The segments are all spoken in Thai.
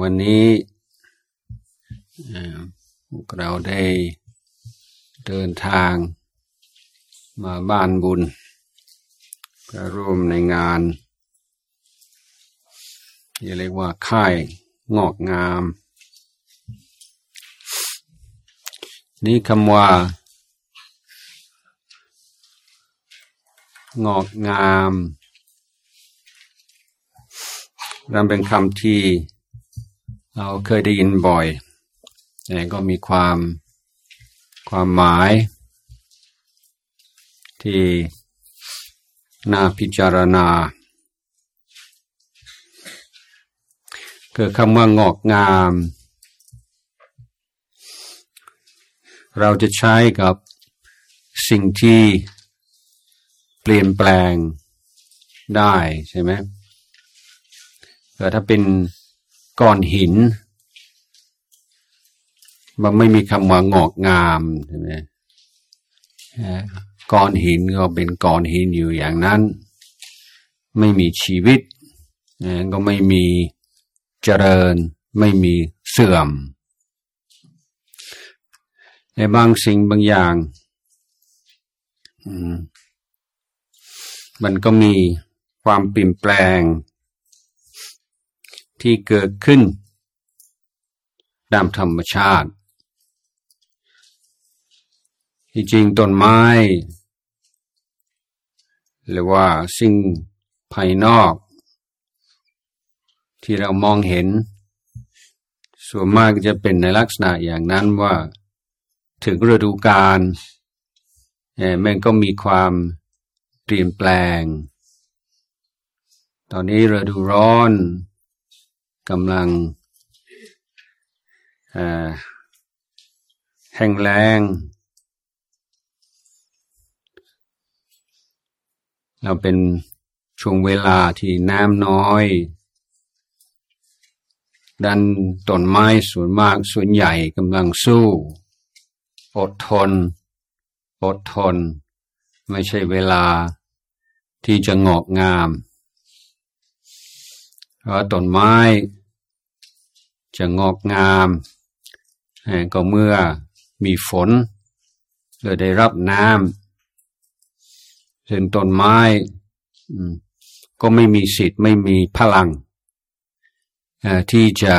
วันนี้พวกเราได้เดินทางมาบ้านบุญก็ร่วมในงานที่เรียกว่าค่ายงอกงาม นี่คำว่า งอกงาม นั่นเป็นคำที่เราเคยได้ยินบ่อย แต่ก็มีความความหมาย ที่น่าพิจารณาคือคำว่างอกงาม เราจะใช้กับสิ่งที่เปลี่ยนแปลงได้ใช่ไหม ถ้าเป็นก้อนหิน มันไม่มีคำว่างอกงามใช่ไหมก้อนหินก็เป็นก้อนหินอยู่อย่างนั้น ไม่มีชีวิตก็ไม่มีเจริญ ไม่มีเสื่อมในบางสิ่งบางอย่างมันก็มีความเปลี่ยนแปลง ที่เกิดขึ้น ตามธรรมชาติที่จริงต้นไม้ หรือว่าสิ่งภายนอก ที่เรามองเห็น ส่วนมากจะเป็นในลักษณะอย่างนั้นว่าถึงฤดูกาลมันก็มีความเปลี่ยนแปลง ตอนนี้ฤดูร้อน กำลังแห้งแลงเราเป็นช่วงเวลาที่น้ำน้อย ดันต้นไม้ส่วนมากส่วนใหญ่กำลังสู้ อดทน อดทน ไม่ใช่เวลาที่จะงอกงามเพราะต้นไม้ จะงอกงาม ก็เมื่อมีฝนหรือได้รับน้ำซึ่งต้นไม้ก็ไม่มีสิทธิ์ไม่มีพลัง ที่จะ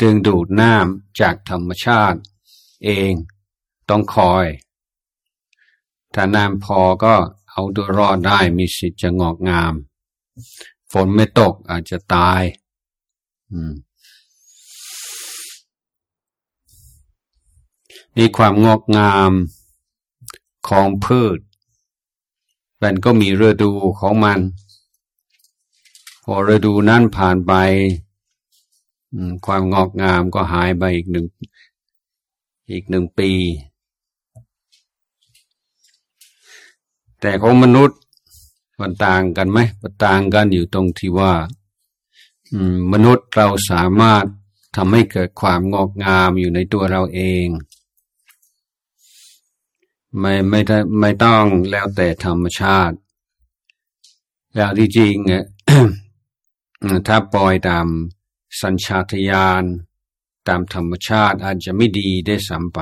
ดึงดูดน้ำจากธรรมชาติเองต้องคอย ถ้าน้ำพอก็เอาตัวรอดได้มีสิทธิ์จะงอกงาม ฝนไม่ตกอาจจะตาย อืม มีความงอกงามของพืช มันก็มีฤดูของมัน พอฤดูนั้นผ่านไป ความงอกงามก็หายไปอีกหนึ่ง อีกหนึ่งปี แต่ของมนุษย์มันต่างกันไหมมันต่างกันอยู่ตรงที่ว่ามนุษย์เราสามารถทำให้เกิดความงอกงามอยู่ในตัวเราเอง ไม่ไม่ได้ไม่ต้องแล้วแต่ธรรมชาติ แล้วที่จริงถ้าปล่อยตามสัญชาตญาณตามธรรมชาติอาจจะไม่ดีได้สัมไป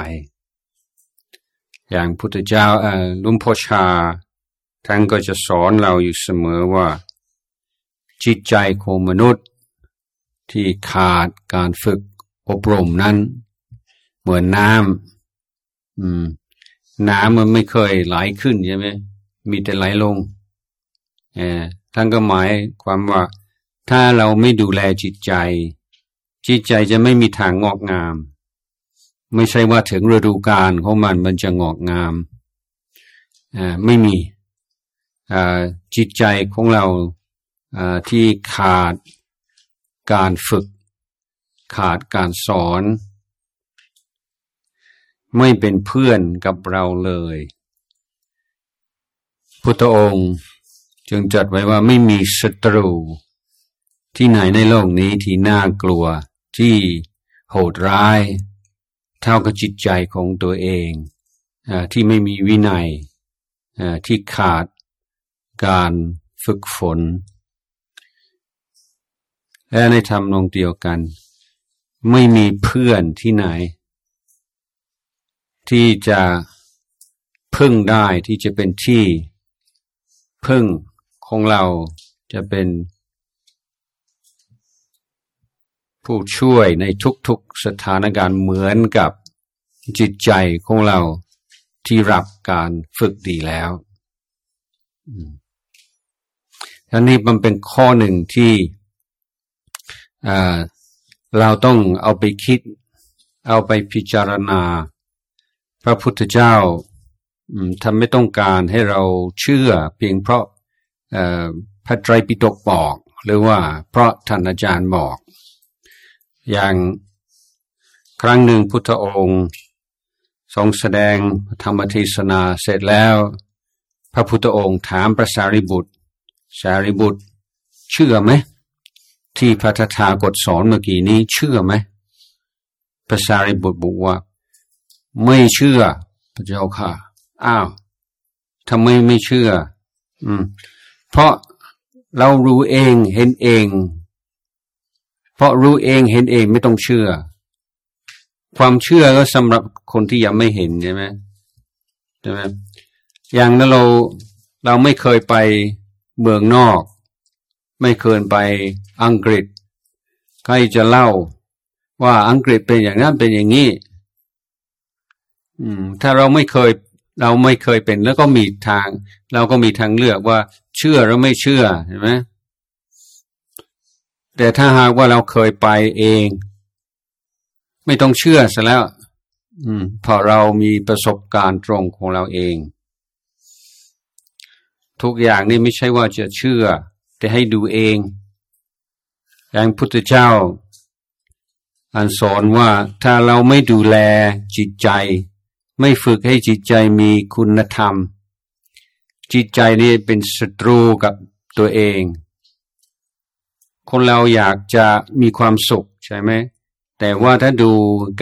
อย่างพุทธเจ้าลุงพ่อชา ท่านก็จะสอนเราอยู่เสมอว่า จิตใจของมนุษย์ที่ขาดการฝึกอบรมนั้น เหมือนน้ำอืม น้ำมันไม่เคยไหลขึ้นใช่ไหมมีแต่ไหลลงเออท่านก็หมายความว่า ถ้าเราไม่ดูแลจิตใจ จิตใจจะไม่มีทางงอกงาม ไม่ใช่ว่าถึงฤดูกาลของมันมันจะงอกงามอ่าไม่มีอ่าจิตใจของเราอ่าที่ขาดการฝึก ขาดการสอน ไม่เป็นเพื่อนกับเราเลย พุทธองค์จึงจัดไว้ว่าไม่มีศัตรู ที่ไหนในโลกนี้ที่น่ากลัวที่โหดร้าย เท่ากับจิตใจของตัวเองอที่ไม่มีวินัยที่ขาดการฝึกฝน และในทำนองเดียวกัน ไม่มีเพื่อนที่ไหน ที่จะพึ่งได้ที่จะเป็นที่พึ่งของเราจะเป็นผู้ช่วยในทุกๆสถานการณ์เหมือนกับจิตใจของเราที่รับการฝึกดีแล้วอันนี้มันเป็นข้อหนึ่งที่เราต้องเอาไปคิด เอาไปพิจารณา พระพุทธเจ้าทำไม่ต้องการให้เราเชื่อเพียงเพราะพระไตรปิฎกบอก หรือว่าเพราะท่านอาจารย์บอก อย่างครั้งหนึ่งพุทธองค์ ทรงแสดงธรรมเทศนาเสร็จแล้ว พระพุทธองค์ถามพระสารีบุตร สารีบุตร เชื่อไหม ที่พระธทากดสอนเมื่อกี้นี้เชื่อไหมพระสารีบุตรบอกว่า ไม่เชื่อพระเจ้าค่ะ อ้าวทำไมไม่เชื่อ อืม เพราะเรารู้เองเห็นเอง เพราะรู้เองเห็นเองไม่ต้องเชื่อ ความเชื่อก็สำหรับคนที่ยังไม่เห็นใช่ไหมใช่ไหมอย่างนั้นเราเราไม่เคยไปเมืองนอก ไม่เคยไปอังกฤษ ใครจะเล่าว่าอังกฤษเป็นอย่างนั้นเป็นอย่างนี้ ถ้าเราไม่เคยเราไม่เคยเป็นแล้วก็มีทาง เราก็มีทางเลือกว่าเชื่อหรือไม่เชื่อเห็นไหมแต่ถ้าหากว่าเราเคยไปเอง ไม่ต้องเชื่อซะแล้ว อืมพอเรามีประสบการณ์ตรงของเราเอง ทุกอย่างนี่ไม่ใช่ว่าจะเชื่อ แต่ให้ดูเอง อย่างพุทธเจ้าอันสอนว่าถ้าเราไม่ดูแลจิตใจ ไม่ฝึกให้จิตใจมีคุณธรรม จิตใจนี่เป็นศัตรูกับตัวเอง คนเราอยากจะมีความสุขใช่ไหมแต่ว่าถ้าดู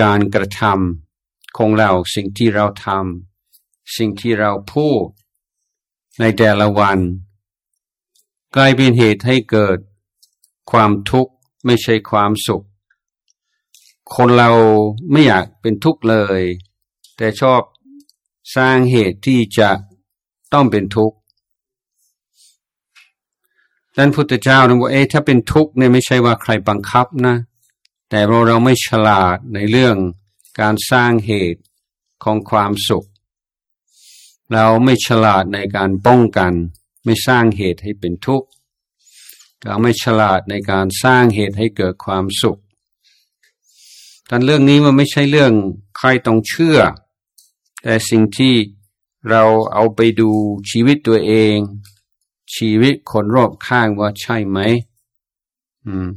การกระทำของเราสิ่งที่เราทำสิ่งที่เราพูดในแต่ละวัน กลายเป็นเหตุให้เกิดความทุกข์ไม่ใช่ความสุข คนเราไม่อยากเป็นทุกข์เลย แต่ชอบสร้างเหตุที่จะต้องเป็นทุกข์ดันพุทธเจ้านะบอกเอ๊ะถ้าเป็นทุกข์เนี่ยไม่ใช่ว่าใครบังคับนะ แต่เราเราไม่ฉลาดในเรื่องการสร้างเหตุของความสุข เราไม่ฉลาดในการป้องกัน ไม่สร้างเหตุให้เป็นทุกข์เราไม่ฉลาดในการสร้างเหตุให้เกิดความสุขแต่เรื่องนี้มันไม่ใช่เรื่องใครต้องเชื่อ แต่สิ่งที่เราเอาไปดูชีวิตตัวเอง ชีวิตคนรอบข้างว่าใช่ไหมอืม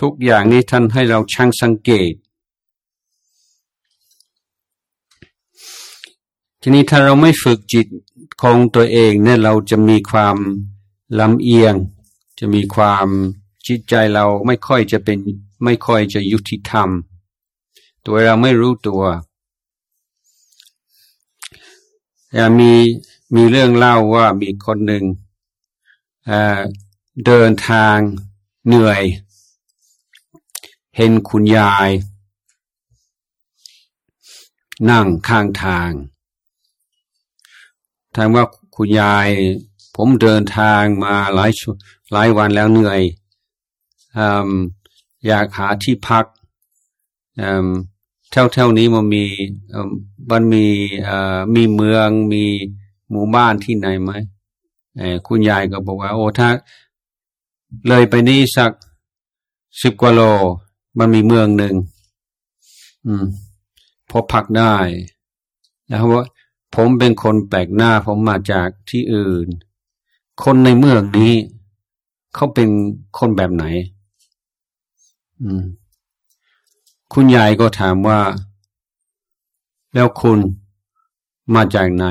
ทุกอย่างนี้ท่านให้เราช่างสังเกต ทีนี้ถ้าเราไม่ฝึกจิตของตัวเองเนี่ยเราจะมีความลำเอียง จะมีความจิตใจเราไม่ค่อยจะเป็น ไม่ค่อยจะยุติธรรม ตัวเราไม่รู้ตัวย่มีมีเรื่องเล่าว่ามีคนหนึ่งเดินทางเหนื่อย เห็นคุณยาย นั่งข้างทางถามว่าคุณยาย ผมเดินทางมาหลายหลายวันแล้วเหนื่อยอยากหาที่พัก เท่าเท่านี้มันมีมันมีมีเมืองมีหมู่บ้านที่ไหนไหมคุณยายก็บอกว่า โอ้ถ้า เลยไปนี่สักสิบกว่าโล มันมีเมืองหนึ่งอืม พอพักได้แล้วว่าผมเป็นคนแปลกหน้าผมมาจากที่อื่น คนในเมืองนี้ เขาเป็นคนแบบไหน อืม คุณยายก็ถามว่า แล้วคุณมาจากไหน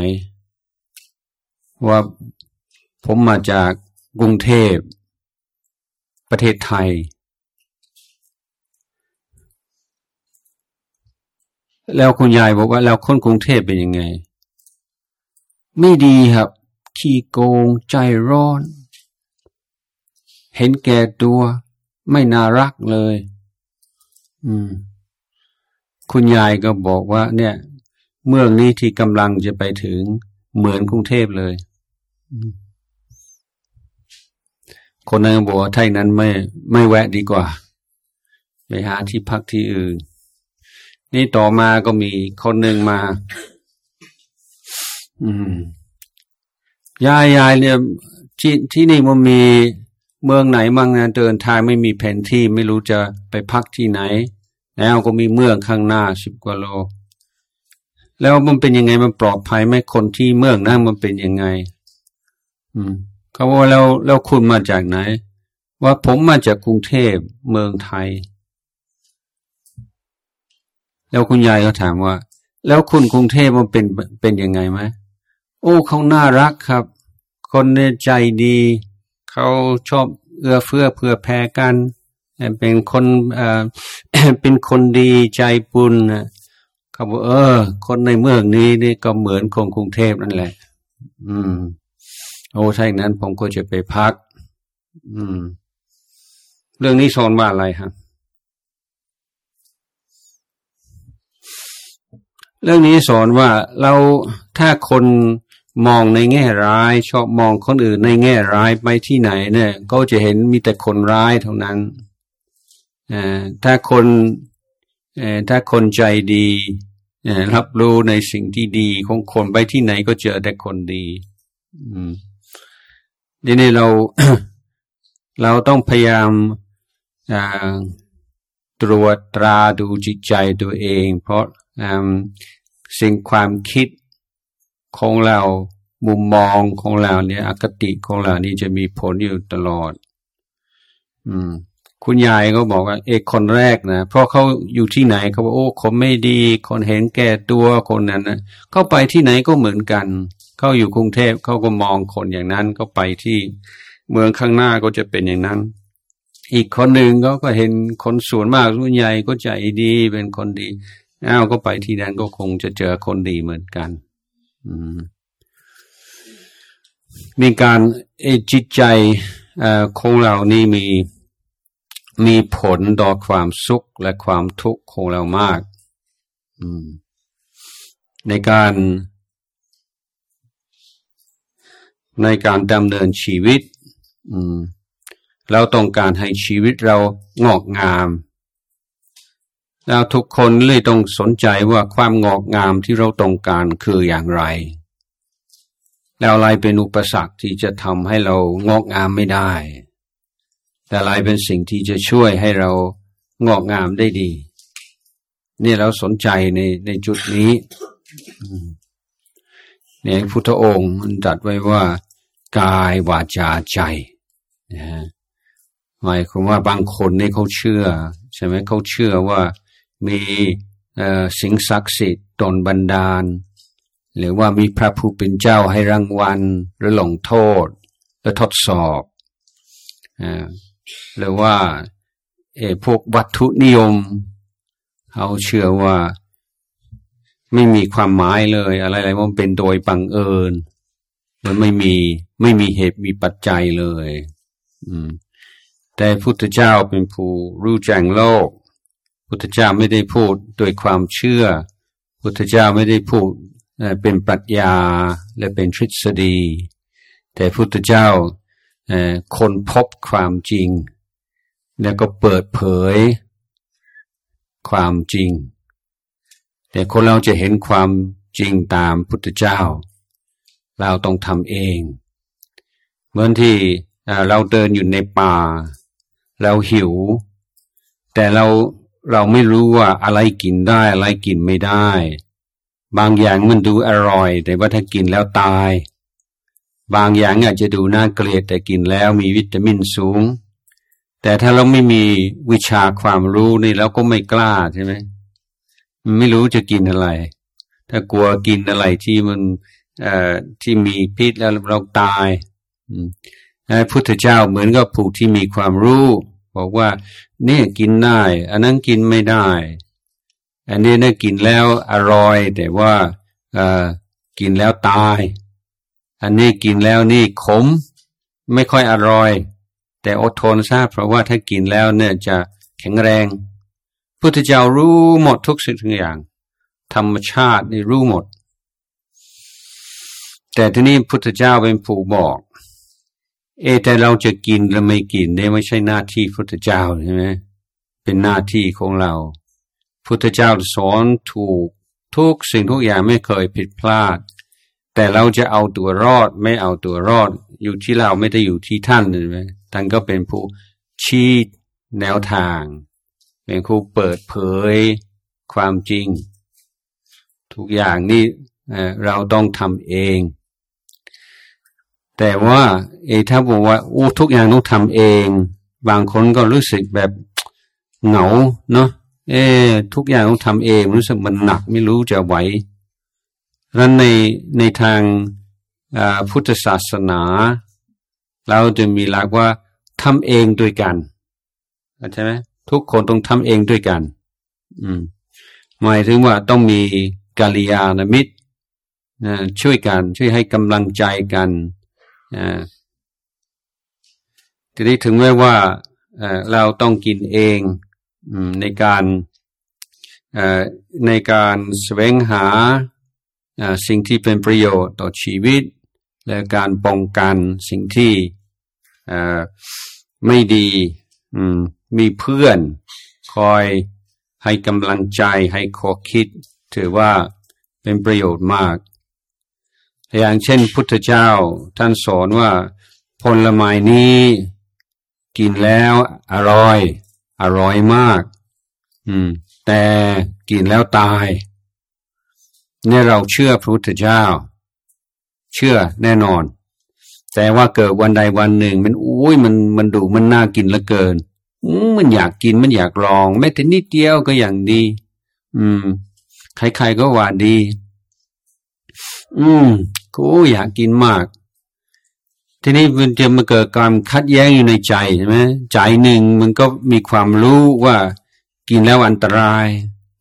ว่าผมมาจากกรุงเทพ ประเทศไทย แล้วคุณยายบอกว่าแล้วคนกรุงเทพเป็นยังไง ไม่ดีครับ ขี้โกงใจร้อน เห็นแก่ตัว ไม่น่ารักเลย อืม คุณยายก็บอกว่า เนี่ย เมืองนี้ที่กำลังจะไปถึงเหมือนกรุงเทพเลย คนนั้นบอกว่าไทยนั้นไม่ไม่แวะดีกว่า ไปหาที่พักที่อื่น นี่ต่อมาก็มีคนหนึ่งมา อืมยายยายเนี่ยที่ที่นี่มันมีเมืองไหนมั่งนะเดินทางไม่มีแผนที่ไม่รู้จะไปพักที่ไหน แล้วก็มีเมืองข้างหน้าสิบกว่าโล แล้วมันเป็นยังไงมันปลอดภัยไหมคนที่เมืองนั้นมันเป็นยังไง อืมเขาบอกแล้วแล้วคุณมาจากไหน ว่าผมมาจากกรุงเทพเมืองไทย แล้วคุณยายก็ถามว่า แล้วคุณกรุงเทพมันเป็นเป็นยังไงไหมโอ้เขาน่ารักครับ คนเนี่ยใจดี เขาชอบเอื้อเฟื้อเผื่อแผ่กัน เป็นคนเป็นคนดีใจปุณนะเขาบอกเออ คนในเมืองนี้นี่ก็เหมือนคนกรุงเทพนั่นแหละ อืม โอ้ใช่นั้นผมก็จะไปพัก อืม เรื่องนี้สอนว่าอะไรครับเรื่องนี้สอนว่าเราถ้าคนมองในแง่ร้าย ชอบมองคนอื่นในแง่ร้ายไปที่ไหนเนี่ย ก็จะเห็นมีแต่คนร้ายเท่านั้น ถ้าคนถ้าคนใจดีรับรู้ในสิ่งที่ดีของคนไปที่ไหนก็เจอแต่คนดีทีนี้เราเราต้องพยายามตรวจตราดูจิตใจตัวเอง เพราะสิ่งความคิดของเรามุมมองของเราเนี่ยอคติของเรานี่จะมีผลอยู่ตลอด อืม คุณยายก็บอกว่าเอกคนแรกนะเพราะเขาอยู่ที่ไหนเขาบอกโอ้คนไม่ดี คนเห็นแก่ตัวคนนั้นนะเข้าไปที่ไหนก็เหมือนกัน เขาอยู่กรุงเทพเขาก็มองคนอย่างนั้นก็ไปที่เมืองข้างหน้าก็จะเป็นอย่างนั้น อีกคนหนึ่งก็ก็เห็นคนส่วนมากส่นใหญ่ก็ใจดีเป็นคนดีอ้าวก็ไปที่นั้นก็คงจะเจอคนดีเหมือนกันมีการจิตใจของเรานี่มี มีผลต่อความสุขและความทุกข์ของเรามาก ในการในการดำเนินชีวิต เราต้องการให้ชีวิตเรางอกงามแล้วทุกคนเลยต้องสนใจว่าความงอกงามที่เราต้องการคืออย่างไร แล้วอะไรเป็นอุปสรรคที่จะทำให้เรางอกงามไม่ได้ แต่อะไรเป็นสิ่งที่จะช่วยให้เรางอกงามได้ดี นี่เราสนใจในในจุดนี้เนี่ยพุทธองค์มันจัดไว้ว่า กายวาจาใจนะหมายความว่าบางคนนี่เขาเชื่อ ใช่ไหมเขาเชื่อว่ามีสิ่งศักดิ์สิทธิ์ตนบันดาล หรือว่ามีพระผู้เป็นเจ้าให้รางวัล หรือหลงโทษ หรือทดสอบ หรือว่าเอพวกวัตถุนิยมเขาเชื่อว่าไม่มีความหมายเลย อะไรๆมันเป็นโดยบังเอิญ มันไม่มีไม่มีเหตุมีปัจจัยเลย อืม แต่พุทธเจ้าเป็นผู้รู้แจ้งโลก พุทธเจ้าไม่ได้พูดโดยความเชื่อ พุทธเจ้าไม่ได้พูดเป็นปรัชญาและเป็นทฤษฎี แต่พุทธเจ้า คนพบความจริง แล้วก็เปิดเผยความจริง แต่คนเราจะเห็นความจริงตามพุทธเจ้า เราต้องทำเอง เหมือนที่เราเดินอยู่ในป่า เราหิว แต่เราเราไม่รู้ว่าอะไรกินได้อะไรกินไม่ได้ บางอย่างมันดูอร่อย แต่ว่าถ้ากินแล้วตาย บางอย่างอาจจะดูน่าเกลียดแต่กินแล้วมีวิตามินสูง แต่ถ้าเราไม่มีวิชาความรู้นี่เราก็ไม่กล้าใช่ไหมไม่รู้จะกินอะไร ถ้ากลัวกินอะไรที่มันเอ่อที่มีพิษแล้วเราตายพระพุทธเจ้าเหมือนกับผู้ที่มีความรู้ บอกว่านี่กินได้ อันนั้นกินไม่ได้ อันนี้นะกินแล้วอร่อย แต่ว่าเออกินแล้วตาย อันนี้กินแล้วนี่ขม ไม่ค่อยอร่อย แต่อดทนซะเพราะว่าถ้ากินแล้วเนี่ยจะแข็งแรงพุทธเจ้ารู้หมดทุกสิ่งทุกอย่าง ธรรมชาตินี่รู้หมด แต่ที่นี่พุทธเจ้าเป็นผู้บอก เอแต่เราจะกินหรือไม่กินเนี่ยไม่ใช่หน้าที่พุทธเจ้าใช่ไหมเป็นหน้าที่ของเรา พุทธเจ้าสอนถูกทุกสิ่งทุกอย่างไม่เคยผิดพลาด แต่เราจะเอาตัวรอดไม่เอาตัวรอด อยู่ที่เราไม่ได้อยู่ที่ท่านใช่ไหมท่านก็เป็นผู้ชี้แนวทาง เป็นผู้เปิดเผยความจริง ทุกอย่างนี่เราต้องทำเอง แต่ว่าเอถ้าบอกว่าอู้ทุกอย่างต้องทำเอง บางคนก็รู้สึกแบบเหงาเนาะเอทุกอย่างต้องทำเอง รู้สึกมันหนักไม่รู้จะไหว นั้นในในทางพุทธศาสนา เราจะมีหลักว่าทำเองด้วยกันใช่ไหมทุกคนต้องทำเองด้วยกัน อืมหมายถึงว่าต้องมีกาลิยาณมิตรนะช่วยกันช่วยให้กำลังใจกันนะทีนี้ถึงแม้ว่าเราต้องกินเองในการในการแสวงหา สิ่งที่เป็นประโยชน์ต่อชีวิต และการป้องกันสิ่งที่ไม่ดีมีเพื่อนคอยให้กำลังใจให้ขอคิด ถือว่าเป็นประโยชน์มาก อย่างเช่นพุทธเจ้าท่านสอนว่าผลไม้นี้กินแล้วอร่อย อร่อยมาก อืม แต่กินแล้วตาย เนี่ยเราเชื่อพระพุทธเจ้า เชื่อแน่นอน แต่ว่าเกิดวันใดวันหนึ่ง มันอุ้ยมันมันดูมันน่ากินเหลือเกินมันอยากกินมันอยากลองแม้แต่นิดเดียวก็อย่างดี อืม ใครๆก็ว่าดี อืมกูอยากกินมาก ทีนี้มันจะมาเกิดการคัดแย้งอยู่ในใจใช่ไหมใจหนึ่งมันก็มีความรู้ว่า กินแล้วอันตราย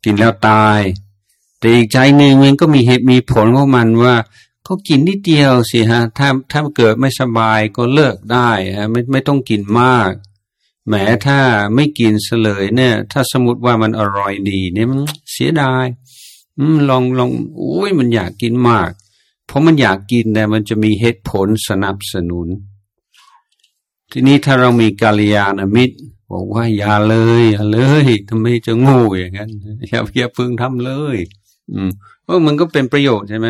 กินแล้วตาย แต่อีกใจหนึ่งมันก็มีเหตุมีผลของมันว่าเขากินนิดเดียวสิฮะ ถ้าถ้าเกิดไม่สบายก็เลิกได้ฮะไม่ไม่ต้องกินมากแหมถ้าไม่กินเสลยเนี่ย ถ้าสมมติว่ามันอร่อยดี เนี่ยมันเสียดายลองลองอุ้ยมันอยากกินมาก เพราะมันอยากกินแต่มันจะมีเหตุผลสนับสนุน ทีนี้ถ้าเรามีกาลยาณมิตรบอกว่าอย่าเลย อย่าเลยทำไมจะโง่อย่างนั้นอย่าเพียพึงทำเลย อืมเพราะมันก็เป็นประโยชน์ใช่ไหม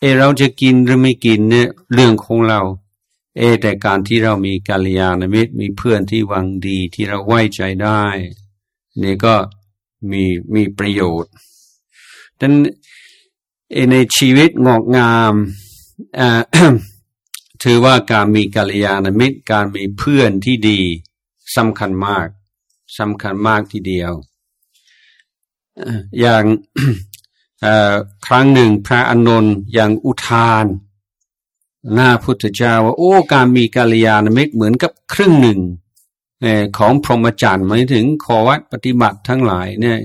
เอเราจะกินหรือไม่กินเนี่ยเรื่องของเรา เอแต่การที่เรามีกัลยาณมิตรมีเพื่อนที่วังดีที่เราไว้ใจได้ นี่ก็มีมีประโยชน์ดังนั้นในชีวิตงอกงามถือว่าการมีกัลยาณมิตร การมีเพื่อนที่ดีสำคัญมากสำคัญมากทีเดียว อย่าง ครั้งหนึ่งพระอนนท์ย่างอุทาน หน้าพุทธเจ้าว่าโอ้การมีกาลยานมิตรเหมือนกับครึ่งหนึ่งของพรหมจรรย์หมายถึงขอวัดปฏิบัติทั้งหลายเนี่ย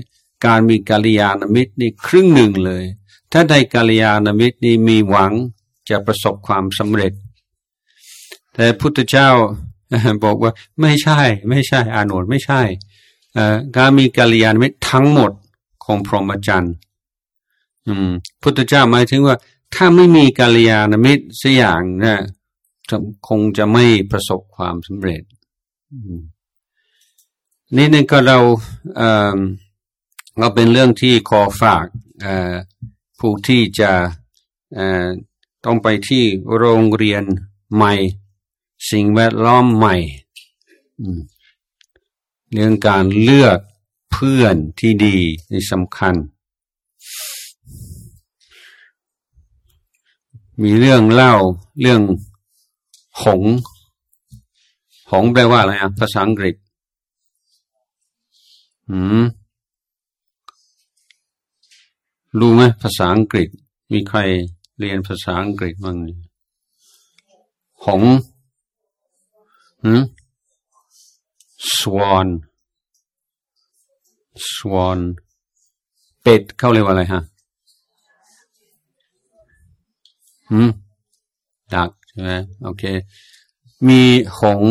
การมีกาลยานมิตรนี่ครึ่งหนึ่งเลย ถ้าได้กาลยานมิตรนี่มีหวังจะประสบความสำเร็จ แต่พุทธเจ้าบอกว่าไม่ใช่ ไม่ใช่อานนท์ไม่ใช่การมีกาลยานมิตรทั้งหมดของพรหมจรรย์ พุทธเจ้าหมายถึงว่า ถ้าไม่มีกาลยานมิตรสักอย่างนะคงจะไม่ประสบความสำเร็จนี่นึงก็เราเอ่อก็เป็นเรื่องที่ขอฝากผู้ที่จะต้องไปที่โรงเรียนใหม่ สิ่งแวดล้อมใหม่เรื่องการเลือกเพื่อนที่ดีนี่สำคัญ มีเรื่องเล่าเรื่องหง หงแปลว่าอะไรอะภาษาอังกฤษหืมรู้ไหมภาษาอังกฤษ มีใครเรียนภาษาอังกฤษบ้างหงหืม swan swan เป็ดเข้าเรียกว่าอะไรฮะ อืมดักใช่ไหมโอเค มีหง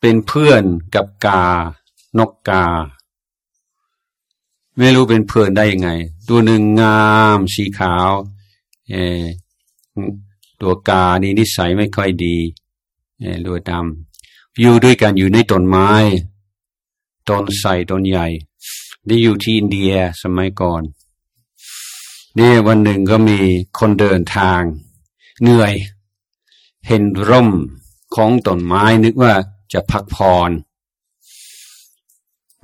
เป็นเพื่อนกับกา นกกา ไม่รู้เป็นเพื่อนได้ยังไง ตัวหนึ่งงามสีขาว เอตัวกานี่นิสัยไม่ค่อยดีเอตัวดำอยู่ด้วยกันอยู่ในต้นไม้ต้นใส่ต้นใหญ่นี่อยู่ที่อินเดียสมัยก่อนนี่วันหนึ่งก็มีคนเดินทาง เหนื่อย เห็นร่มของต้นไม้นึกว่าจะพักผ่อน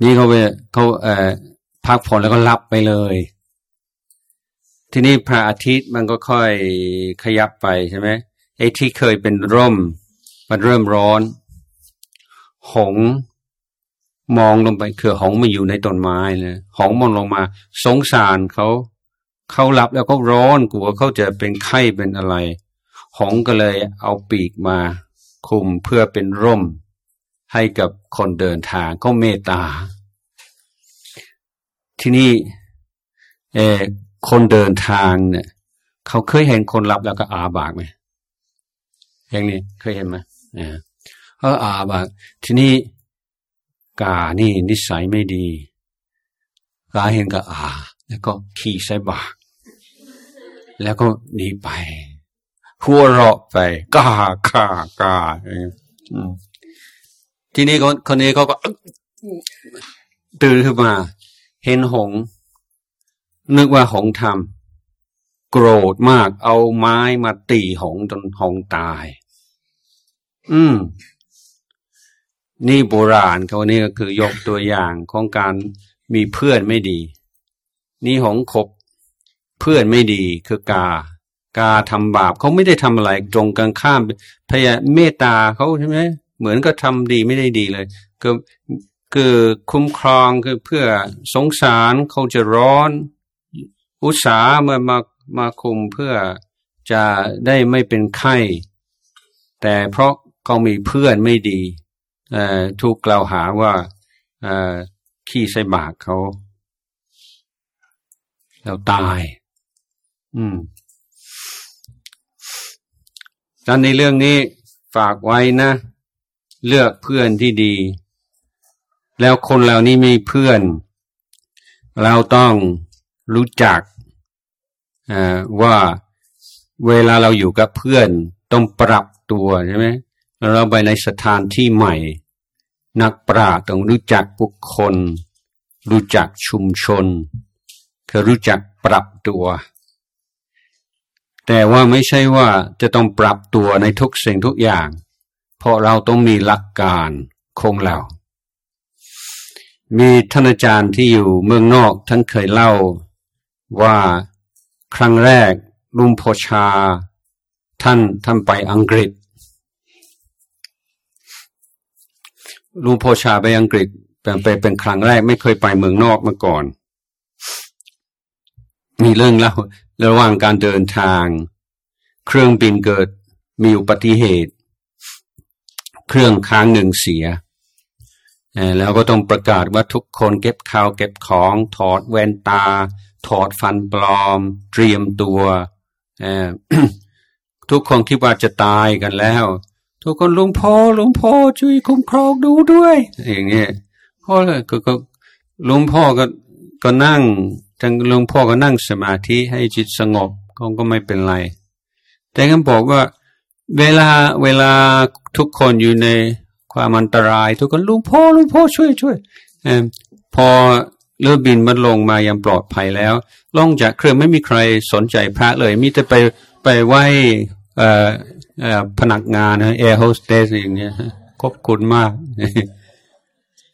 นี่เขาไปเขาเอ่อพักผ่อนแล้วก็รับไปเลย ทีนี้พระอาทิตย์มันก็ค่อยขยับไปใช่ไหมไอ้ที่เคยเป็นร่ม มันเริ่มร้อน หงมองลงไปคือหงมาอยู่ในต้นไม้เลยหงมองลงมา สงสารเขาเขาหลับแล้วก็ร้อนกลัวเขาจะเป็นไข้เป็นอะไร หงก็เลยเอาปีกมาคุมเพื่อเป็นร่มให้กับคนเดินทางก็เมตตา ที่นี่เออคนเดินทางเนี่ย เขาเคยเห็นคนรับแล้วก็อาบากไหมอย่างนี้เคยเห็นไหมเอออาบากทีนี้กานี่นิสัยไม่ดีกาเห็นก็อา แล้วก็ขี่ใส่บาก แล้วก็หนีไป หัวเราะไปกากากาทีนี้คนคนนี้เขาก็ตื่นขึ้นมา เห็นหง นึกว่าหงทำโกรธมาก เอาไม้มาตีหงจนหงตาย อืม นี่โบราณเขานี่ก็คือยกตัวอย่างของการมีเพื่อนไม่ดี นี่หงคบเพื่อนไม่ดีคือกา กาทำบาปเขาไม่ได้ทำอะไรตรงกันข้ามพยาเมตตาเขาใช่ไหมเหมือนก็ทำดีไม่ได้ดีเลยก็คือคุ้มครองคือเพื่อสงสารเขาจะร้อน อุตสาห์มามามาคุมเพื่อจะได้ไม่เป็นไข้ แต่เพราะเขามีเพื่อนไม่ดีถูกกล่าวหาว่าขี้ใส่บากเขา แล้วตาย อืม ดังในเรื่องนี้ฝากไว้นะ เลือกเพื่อนที่ดี แล้วคนเหล่านี้มีเพื่อน เราต้องรู้จักว่าเวลาเราอยู่กับเพื่อนต้องปรับตัวใช่ไหมเราไปในสถานที่ใหม่ นักปราชญ์ต้องรู้จักบุคคล รู้จักชุมชน คือรู้จักปรับตัว แต่ว่าไม่ใช่ว่าจะต้องปรับตัวในทุกสิ่งทุกอย่าง เพราะเราต้องมีหลักการคงเรามีท่านอาจารย์ที่อยู่เมืองนอกท่านเคยเล่าว่าครั้งแรกลุงโพชา ท่านท่านไปอังกฤษลุงโพชาไปอังกฤษเป็นไปเป็นครั้งแรกไม่เคยไปเมืองนอกมาก่อน มีเรื่องเล่าระหว่างการเดินทาง เครื่องบินเกิดมีอุบัติเหตุ เครื่องค้างหนึ่งเสีย แล้วก็ต้องประกาศว่าทุกคนเก็บข้าวเก็บของถอดแว่นตา ถอดฟันปลอม เตรียมตัวทุกคนคิดว่าจะตายกันแล้ว ทุกคนหลวงพ่อหลวงพ่อช่วยคุ้มครองดูด้วย อย่างเงี้ยพ่อเลยก็ก็หลวงพ่อก็ก็นั่ง ทั้งหลวงพ่อก็นั่งสมาธิให้จิตสงบก็ก็ไม่เป็นไร แต่ก็บอกว่า เวลาเวลาทุกคนอยู่ในความอันตราย ทุกคนลวงพ่อลวงพ่อช่วยช่วยอพอเรือบินมันลงมายังปลอดภัยแล้วล่องจากเครื่องไม่มีใครสนใจพระเลย มีแต่ไปไปไหว้พนักงานนะแอร์โฮสเตสอย่างเงี้ยขอบคุณมาก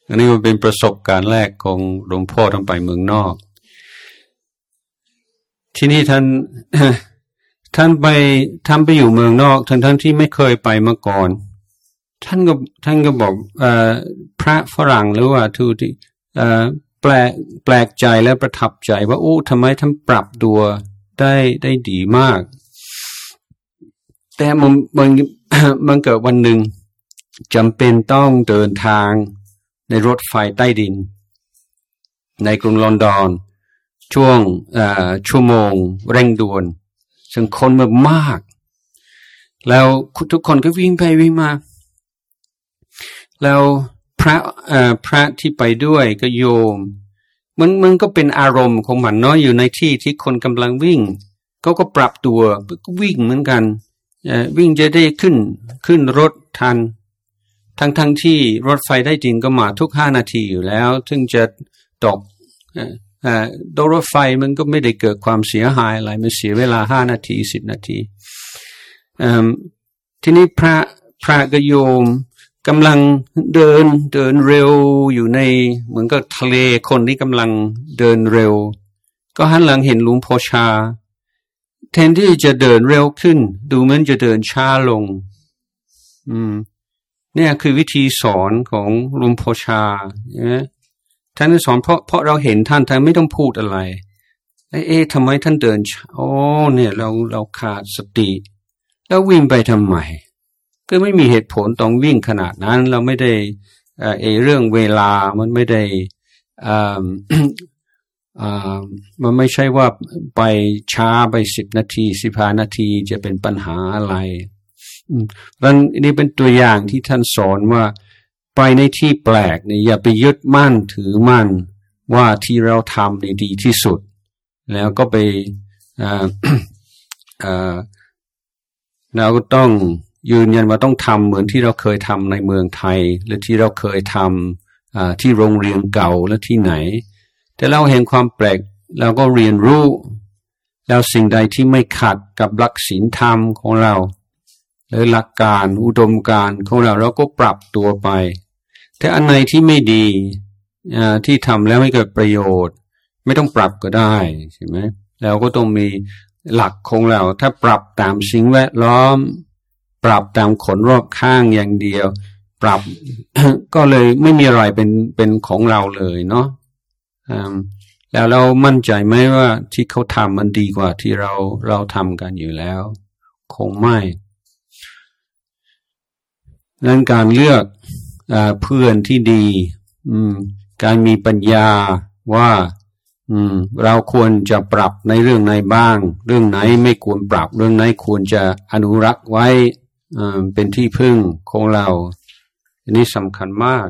อันนี้มันเป็นประสบการณ์แรกของหลวงพ่อต้องไปเมืองนอก ที่นี่ท่านท่านไปทำไปอยู่เมืองนอกทั้งทั้งที่ไม่เคยไปมาก่อน ท่านก็ท่านก็บอกอพระฝรั่งหรือว่าทูที่แปลกแปลกใจและประทับใจว่าโอ้ทำไมท่านปรับตัวได้ได้ดีมาก แต่มันมันมันเกิดวันหนึ่งจำเป็นต้องเดินทางในรถไฟใต้ดิน ในกรุงลอนดอน ช่วงชั่วโมงเร่งด่วนซึ่งคนมันมาก แล้วทุกคนก็วิ่งไปวิ่งมา แล้วพระอ่อพระที่ไปด้วยก็โยม มันมันก็เป็นอารมณ์ของมันเนาะอยู่ในที่ที่คนกำลังวิ่งเขาก็ปรับตัวก็วิ่งเหมือนกันวิ่งจะได้ขึ้นขึ้นรถทัน ทั้งทั้งที่รถไฟได้จริงก็มาทุกห้านาทีอยู่แล้ว ถึงจะตก โดรถไฟมันก็ไม่ได้เกิดความเสียหายอะไรมันเสียเวลาห้านาทีสิบนาทีทีนี้พระพระกโยมกำลังเดินเดินเร็วอยู่ในเหมือนกับทะเลคนที่กำลังเดินเร็ว ก็หันหลังเห็นลุงพ่อชา แทนที่จะเดินเร็วขึ้น ดูเหมือนจะเดินช้าลง อืม เนี่ยคือวิธีสอนของลุงพ่อชาเนี่ย ท่านสอนเพราะเพราะเราเห็นท่านท่านไม่ต้องพูดอะไรเอ๊ะทำไมท่านเดินโอ้เนี่ยเราเราขาดสติ แล้ววิ่งไปทำไมก็ไม่มีเหตุผลต้องวิ่งขนาดนั้น เราไม่ได้เอเรื่องเวลามันไม่ได้อ่าอ่ามันไม่ใช่ว่าไปช้าไปสิบนาทีสิบห้านาทีจะเป็นปัญหาอะไรรันนี่เป็นตัวอย่างที่ท่านสอนว่า ไปในที่แปลกเนี่ยอย่าไปยึดมั่นถือมั่นว่าที่เราทำในดีที่สุด แล้วก็ไปเราก็ต้องยืนยันว่าต้องทำเหมือนที่เราเคยทำในเมืองไทย หรือที่เราเคยทำที่โรงเรียนเก่าและที่ไหน แต่เราเห็นความแปลกเราก็เรียนรู้ แล้วสิ่งใดที่ไม่ขัดกับหลักศีลธรรมของเรา หรือหลักการอุดมการของเราเราก็ปรับตัวไป แต่อันไหนที่ไม่ดีที่ทำแล้วไม่เกิดประโยชน์ ไม่ต้องปรับก็ได้ใช่ไหมเราก็ต้องมีหลักของเรา ถ้าปรับตามสิ่งแวดล้อม ปรับตามขนรอบข้างอย่างเดียว ปรับก็เลยไม่มีอะไรเป็นเป็นของเราเลยเนาะแล้วเรามั่นใจไหมว่าที่เขาทำมันดีกว่าที่เราเราทำกันอยู่แล้ว คงไม่นั้นการเลือก เพื่อนที่ดี อืม การมีปัญญาว่า อืม เราควรจะปรับในเรื่องไหนบ้าง เรื่องไหนไม่ควรปรับ เรื่องไหนควรจะอนุรักษ์ไว้เป็นที่พึ่งของเรา อันนี้สำคัญมาก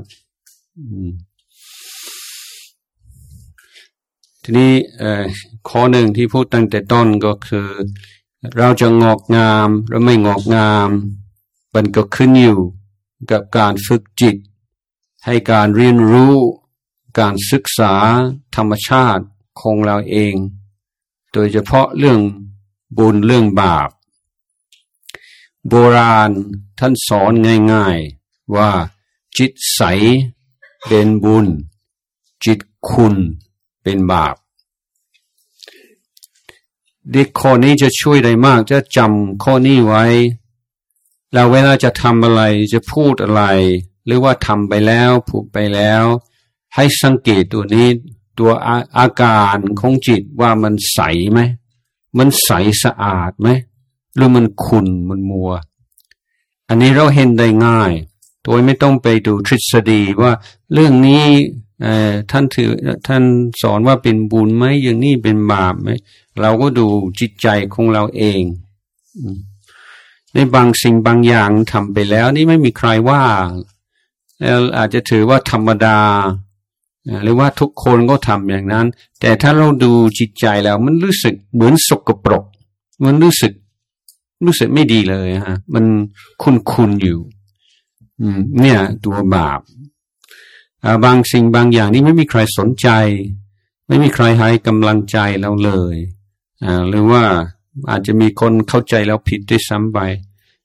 ทีนี้ข้อหนึ่งที่พูดตั้งแต่ต้นก็คือ เราจะงอกงามหรือไม่งอกงาม มันก็ขึ้นอยู่ กับการฝึกจิต ให้การเรียนรู้การศึกษาธรรมชาติของเราเอง โดยเฉพาะเรื่องบุญเรื่องบาป โบราณท่านสอนง่ายๆว่าจิตใสเป็นบุญ จิตคุณเป็นบาปเด็กข้อนี้จะช่วยได้มากจะจำข้อนี้ไว้ แล้วเวลาจะทำอะไรจะพูดอะไร หรือว่าทำไปแล้วพูดไปแล้ว ให้สังเกตตัวนี้ตัวอาอาการของจิตว่ามันใสไหมมันใสสะอาดไหมหรือมันขุ่นมันมัว อันนี้เราเห็นได้ง่ายโดยไม่ต้องไปดูทฤษฎีว่าเรื่องนี้ท่านถือท่านสอนว่าเป็นบุญไหมอย่างนี้เป็นบาปไหมเราก็ดูจิตใจของเราเอง ในบางสิ่งบางอย่างทำไปแล้ว นี่ไม่มีใครว่าแล้วอาจจะถือว่าธรรมดา หรือว่าทุกคนก็ทำอย่างนั้น แต่ถ้าเราดูจิตใจแล้ว มันรู้สึกเหมือนสกปรก มันรู้สึก รู้สึกไม่ดีเลยฮะ มันคุนคุนอยู่เนี่ย ตัวบาปบางสิ่งบางอย่างนี่ไม่มีใครสนใจ ไม่มีใครให้กำลังใจเราเลยหรือว่า อาจจะมีคนเข้าใจเราผิดด้วยซ้ำไป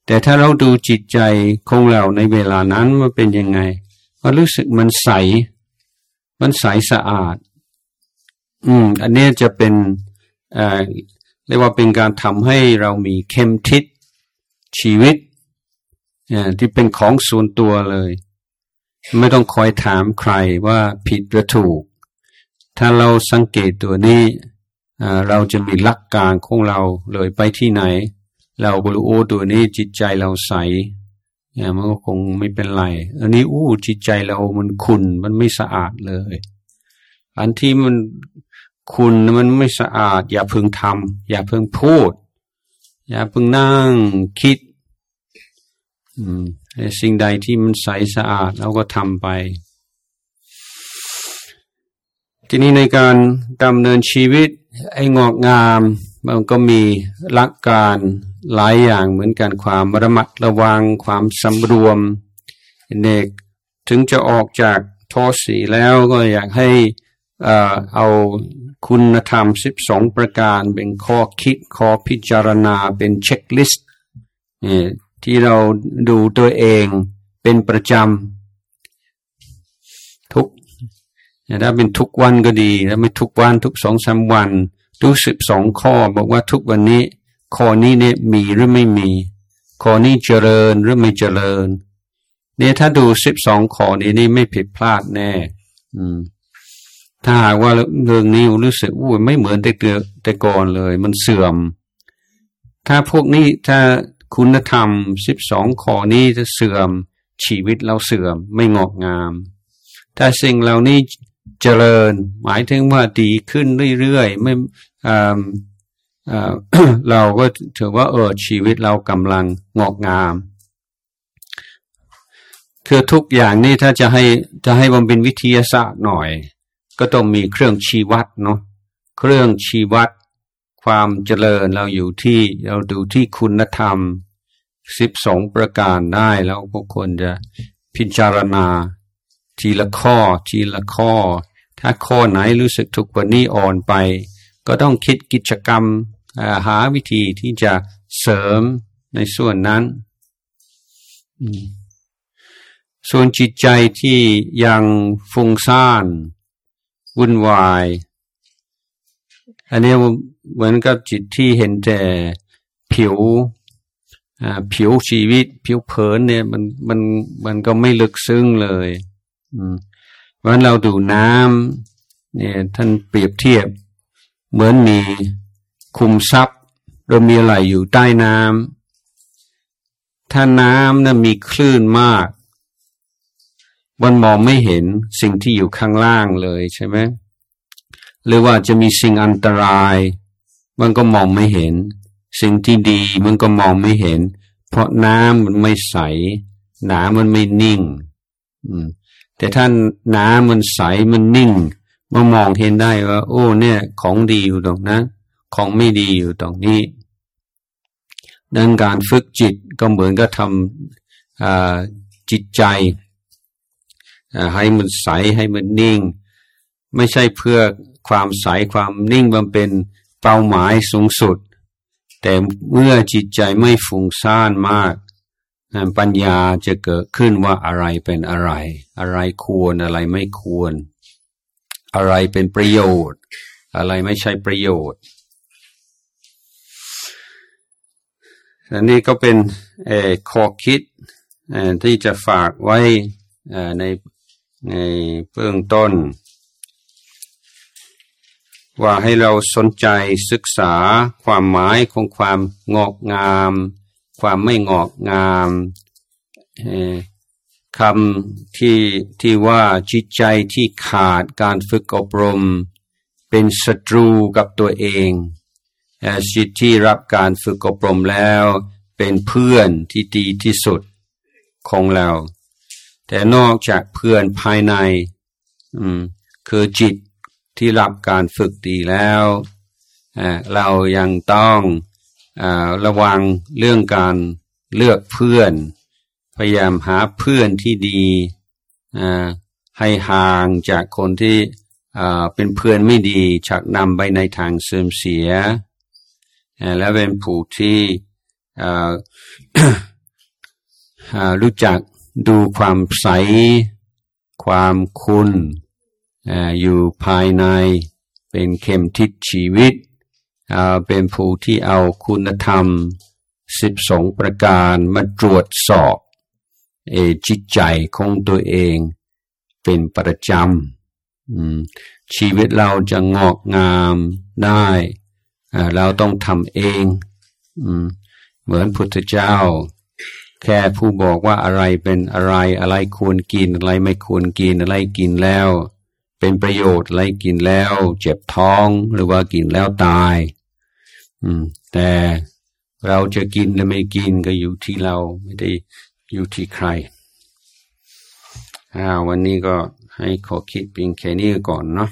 แต่ถ้าเราดูจิตใจของเราในเวลานั้นมันเป็นยังไงมันรู้สึกมันใส มันใสสะอาด อืม อันนี้จะเป็นอ่าเรียกว่าเป็นการทำให้เรามีเข้มทิศชีวิตที่เป็นของส่วนตัวเลย ไม่ต้องคอยถามใครว่าผิดหรือถูก ถ้าเราสังเกตตัวนี้ เราจะมีหลักการของเราเลยไปที่ไหน เราก็รู้โอ้ตัวนี้จิตใจเราใสมันก็คงไม่เป็นไร อันนี้อู้จิตใจเรามันขุนมันไม่สะอาดเลย อันที่มันคุณมันไม่สะอาด อย่าเพิ่งทำอย่าเพิ่งพูด อย่าเพิ่งนั่งคิดสิ่งใดที่มันใสสะอาดเราก็ทำไป ทีนี้ในการดำเนินชีวิต ไอ้งอกงามมันก็มีหลักการหลายอย่างเหมือนกันความระมัดระวังความสำรวมเนกถึงจะออกจากโทสีแล้วก็อยากให้เอาคุณธรรมสิบสองประการเป็นข้อคิดข้อพิจารณาเป็นเช็คลิสต์ที่เราดูตัวเองเป็นประจำทุก ถ้าเป็นทุกวันก็ดีถ้าไม่ทุกวันทุกสองสาวันดูสิบสองข้อ บอกว่าทุกวันนี้ ข้อนี้เนี่ยมีหรือไม่มี ข้อนี้เจริญหรือไม่เจริญ เนี่ยถ้าดูสิบสองข้อนี้นี่ไม่ผิดพลาดแน่ อืม ถ้าหากว่าเรื่องนี้รู้สึกอู้ไม่เหมือนแต่เกิดแต่ก่อนเลย มันเสื่อม ถ้าพวกนี้ถ้าคุณธรรมสิบสองข้อนี้จะเสื่อม ชีวิตเราเสื่อมไม่งอกงามถ้าสิ่งเหล่านี้ เจริญ หมายถึงว่าดีขึ้นเรื่อยๆไม่เราก็ถือว่าเออชีวิตเรากำลังงอกงาม คือทุกอย่างนี่ถ้าจะให้จะให้มันเป็นวิทยาศาสตร์หน่อย ก็ต้องมีเครื่องชีวัดเนาะเครื่องชีวัดความเจริญเราอยู่ที่เราดูที่คุณธรรมสิบสองประการได้แล้วพวกคนจะพิจารณา ทีละข้อ ทีละข้อ ถ้าข้อไหนรู้สึกทุกวันนี้อ่อนไป ก็ต้องคิดกิจกรรมหาวิธีที่จะเสริมในส่วนนั้น ส่วนจิตใจที่ยังฟุ้งซ่านวุ่นวาย อันนี้เหมือนกับจิตที่เห็นแต่ผิวผิวชีวิต ผิวเผินเนี่ยมันมันมันก็ไม่ลึกซึ้งเลย อืมวันเราดูน้ำเนี่ยท่านเปรียบเทียบ เหมือนมีคุมทรัพย์เรามีอะไรอยู่ใต้น้ำถ้าน้ำนะ่ะมีคลื่นมากมันมองไม่เห็นสิ่งที่อยู่ข้างล่างเลยใช่ไหมหรือว่าจะมีสิ่งอันตราย มันก็มองไม่เห็น สิ่งที่ดีมันก็มองไม่เห็น เพราะน้ำมันไม่ใส หน้ำมันไม่นิ่ง แต่ท่านน้ำมันใสมันนิ่งมามองเห็นได้ว่า โอ้เนี่ย ของดีอยู่ตรงนั้นของไม่ดีอยู่ตรงนี้ดังการฝึกจิตก็เหมือนกับทำจิตใจให้มันใสให้มันนิ่ง ไม่ใช่เพื่อความใสความนิ่งมันเป็นเป้าหมายสูงสุด แต่เมื่อจิตใจไม่ฟุ้งซ่านมาก ปัญญาจะเกิดขึ้นว่าอะไรเป็นอะไร อะไรควรอะไรไม่ควร อะไรเป็นประโยชน์ อะไรไม่ใช่ประโยชน์อันนี้ก็เป็นข้อคิดที่จะฝากไว้ในในเบื้องต้น ว่าให้เราสนใจศึกษาความหมายของความงอกงาม ความไม่งอกงามคำที่ที่ว่าจิตใจที่ขาดการฝึกอบรม เป็นศัตรูกับตัวเองจิตที่รับการฝึกอบรมแล้ว เป็นเพื่อนที่ดีที่สุดของเรา แต่นอกจากเพื่อนภายในคือจิตที่รับการฝึกดีแล้วเรายังต้อง ระวังเรื่องการเลือกเพื่อน พยายามหาเพื่อนที่ดีให้ห่างจากคนที่เป็นเพื่อนไม่ดีชักนำไปในทางเสื่อมเสีย และเป็นผู้ที่รู้จักดูความใส ความคุณอยู่ภายในเป็นเข็มทิศชีวิต เป็นผู้ที่เอาคุณธรรมสิบสองประการมาตรวจสอบเอจิตใจของตัวเองเป็นประจำชีวิตเราจะงอกงามได้เราต้องทำเองเหมือนพุทธเจ้า แค่ผู้บอกว่าอะไรเป็นอะไรอะไรควรกินอะไรไม่ควรกินอะไรกินแล้ว เป็นประโยชน์อะไรกินแล้ว เจ็บท้องหรือว่ากินแล้วตาย อืม แต่เราจะกินหรือไม่กินก็อยู่ที่เราไม่ได้อยู่ที่ใครอ่าวันนี้ก็ให้ขอคิดเพียงแค่นี้ก่อนเนาะ